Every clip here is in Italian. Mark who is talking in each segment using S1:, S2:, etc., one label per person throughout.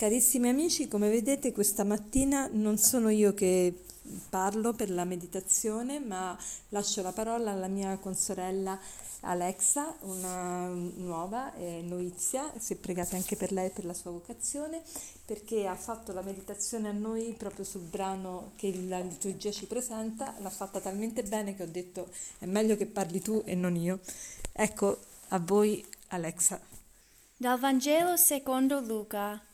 S1: Carissimi amici, come vedete questa mattina non sono io che parlo per la meditazione, ma lascio la parola alla mia consorella Alexa, una nuova eh, novizia, se pregate anche per lei per la sua vocazione, perché ha fatto la meditazione a noi proprio sul brano che la liturgia ci presenta, l'ha fatta talmente bene che ho detto è meglio che parli tu e non io. Ecco, a voi Alexa.
S2: Dal Vangelo secondo Luca.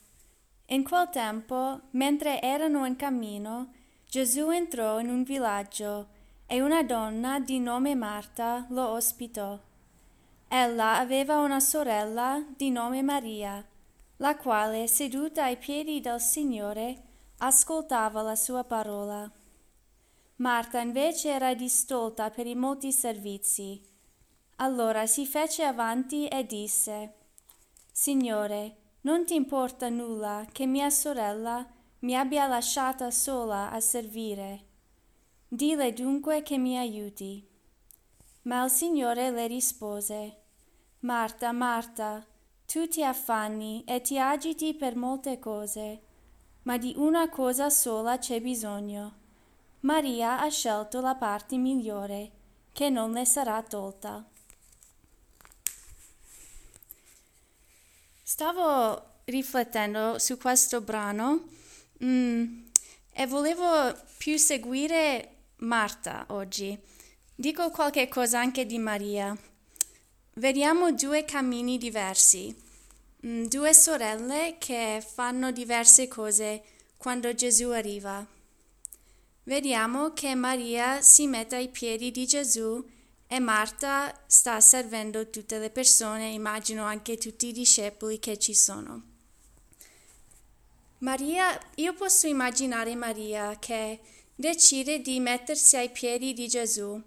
S2: In quel tempo, mentre erano in cammino, Gesù entrò in un villaggio e una donna di nome Marta lo ospitò. Ella aveva una sorella di nome Maria, la quale, seduta ai piedi del Signore, ascoltava la sua parola. Marta invece era distolta per i molti servizi. Allora si fece avanti e disse Signore, non ti importa nulla che mia sorella mi abbia lasciata sola a servire. Dile dunque che mi aiuti. Ma il Signore le rispose, Marta, Marta, tu ti affanni e ti agiti per molte cose, ma di una cosa sola c'è bisogno. Maria ha scelto la parte migliore, che non le sarà tolta. Stavo riflettendo su questo brano mm, e volevo più seguire Marta oggi. Dico qualche cosa anche di Maria. Vediamo due cammini diversi, mm, due sorelle che fanno diverse cose quando Gesù arriva. Vediamo che Maria si mette ai piedi di Gesù e Marta sta servendo tutte le persone, immagino anche tutti i discepoli che ci sono. Maria, io posso immaginare Maria che decide di mettersi ai piedi di Gesù.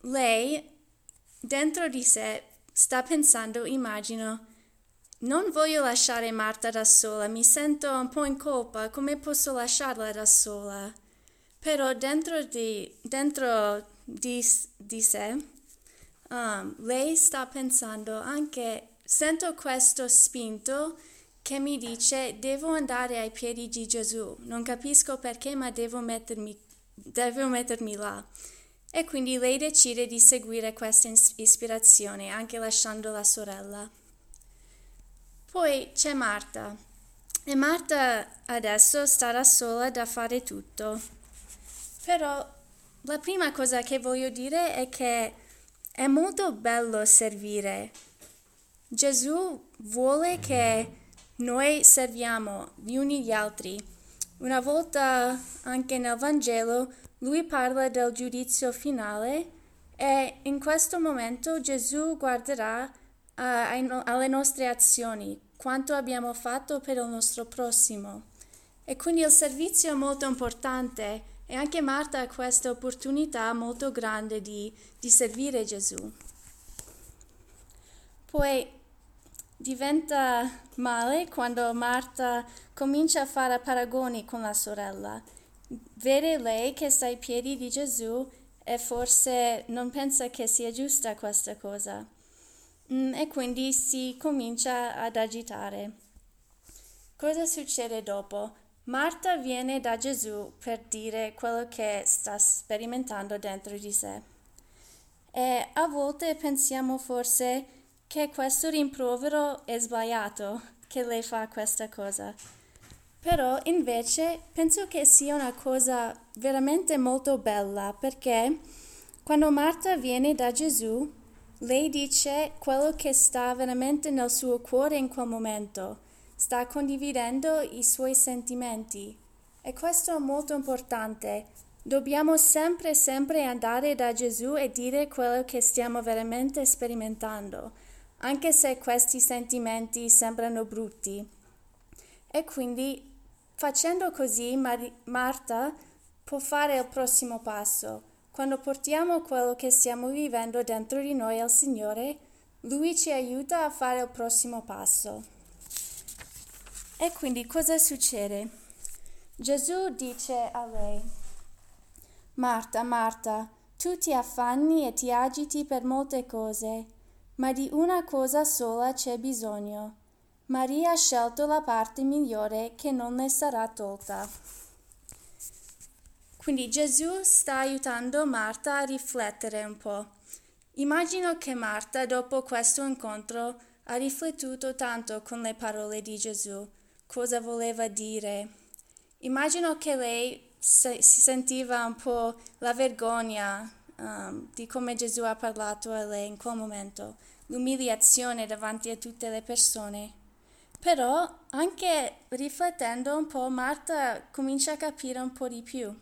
S2: Lei, dentro di sé, sta pensando, immagino, non voglio lasciare Marta da sola, mi sento un po' in colpa, come posso lasciarla da sola? Però dentro di, dentro di, di sé, um, lei sta pensando anche, sento questo spinto che mi dice devo andare ai piedi di Gesù, non capisco perché ma devo mettermi, devo mettermi là. E quindi lei decide di seguire questa ispirazione, anche lasciando la sorella. Poi c'è Marta. E Marta adesso starà sola da fare tutto. Però la prima cosa che voglio dire è che è molto bello servire. Gesù vuole che noi serviamo gli uni gli altri. Una volta anche nel Vangelo lui parla del giudizio finale e in questo momento Gesù guarderà uh, alle nostre azioni, quanto abbiamo fatto per il nostro prossimo. E quindi il servizio è molto importante e anche Marta ha questa opportunità molto grande di, di servire Gesù. Poi diventa male quando Marta comincia a fare paragoni con la sorella. Vede lei che sta ai piedi di Gesù e forse non pensa che sia giusta questa cosa. Mm, e quindi si comincia ad agitare. Cosa succede dopo? Marta viene da Gesù per dire quello che sta sperimentando dentro di sé. E a volte pensiamo forse che questo rimprovero è sbagliato, che lei fa questa cosa. Però invece penso che sia una cosa veramente molto bella perché quando Marta viene da Gesù, lei dice quello che sta veramente nel suo cuore in quel momento sta condividendo i suoi sentimenti e questo è molto importante. Dobbiamo sempre, sempre andare da Gesù e dire quello che stiamo veramente sperimentando, anche se questi sentimenti sembrano brutti. E quindi, facendo così, Mar- Marta può fare il prossimo passo. Quando portiamo quello che stiamo vivendo dentro di noi al Signore, Lui ci aiuta a fare il prossimo passo. E quindi cosa succede? Gesù dice a lei, Marta, Marta, tu ti affanni e ti agiti per molte cose, ma di una cosa sola c'è bisogno. Maria ha scelto la parte migliore che non le sarà tolta. Quindi Gesù sta aiutando Marta a riflettere un po'. Immagino che Marta, dopo questo incontro, ha riflettuto tanto con le parole di Gesù, cosa voleva dire. Immagino che lei si sentiva un po' la vergogna um, di come Gesù ha parlato a lei in quel momento, l'umiliazione davanti a tutte le persone. Però anche riflettendo un po', Marta comincia a capire un po' di più.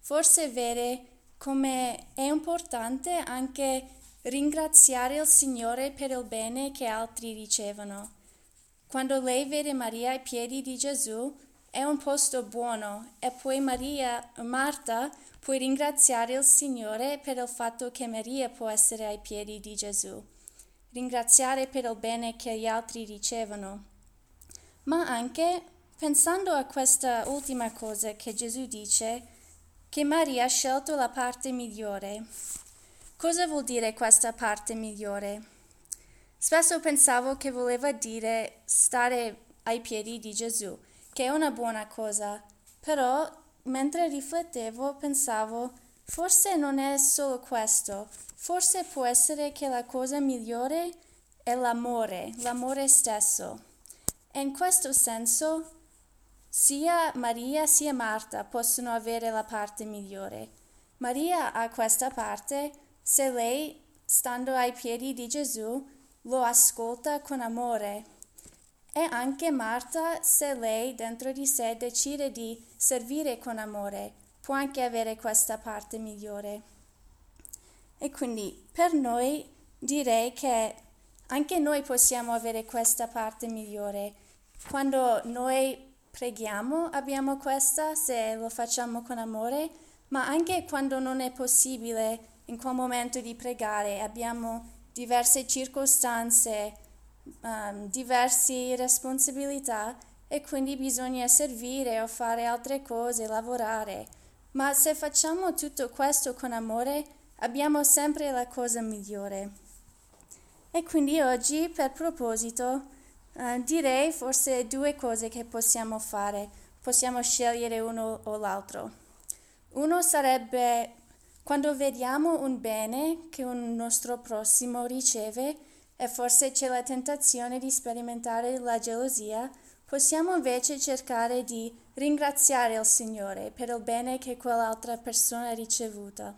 S2: Forse vede come è importante anche ringraziare il Signore per il bene che altri ricevono. Quando lei vede Maria ai piedi di Gesù, è un posto buono e poi Maria, Marta può ringraziare il Signore per il fatto che Maria può essere ai piedi di Gesù ringraziare per il bene che gli altri ricevono, ma anche pensando a questa ultima cosa che Gesù dice, che Maria ha scelto la parte migliore. Cosa vuol dire questa parte migliore? Spesso pensavo che voleva dire stare ai piedi di Gesù, che è una buona cosa, però mentre riflettevo pensavo forse non è solo questo, Forse può essere che la cosa migliore è l'amore, l'amore stesso. E in questo senso sia Maria sia Marta possono avere la parte migliore. Maria ha questa parte se lei, stando ai piedi di Gesù, lo ascolta con amore. E anche Marta, se lei dentro di sé decide di servire con amore, può anche avere questa parte migliore. E quindi per noi direi che anche noi possiamo avere questa parte migliore. Quando noi preghiamo abbiamo questa se lo facciamo con amore, ma anche quando non è possibile in quel momento di pregare abbiamo diverse circostanze, um, diverse responsabilità e quindi bisogna servire o fare altre cose, lavorare. Ma se facciamo tutto questo con amore, abbiamo sempre la cosa migliore. E quindi oggi, per proposito, eh, direi forse due cose che possiamo fare. Possiamo scegliere uno o l'altro. Uno sarebbe quando vediamo un bene che un nostro prossimo riceve e forse c'è la tentazione di sperimentare la gelosia, possiamo invece cercare di ringraziare il Signore per il bene che quell'altra persona ha ricevuto.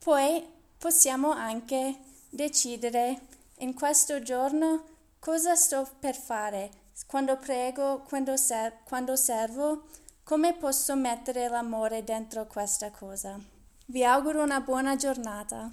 S2: Poi possiamo anche decidere in questo giorno cosa sto per fare, quando prego, quando, ser- quando servo, come posso mettere l'amore dentro questa cosa. Vi auguro una buona giornata.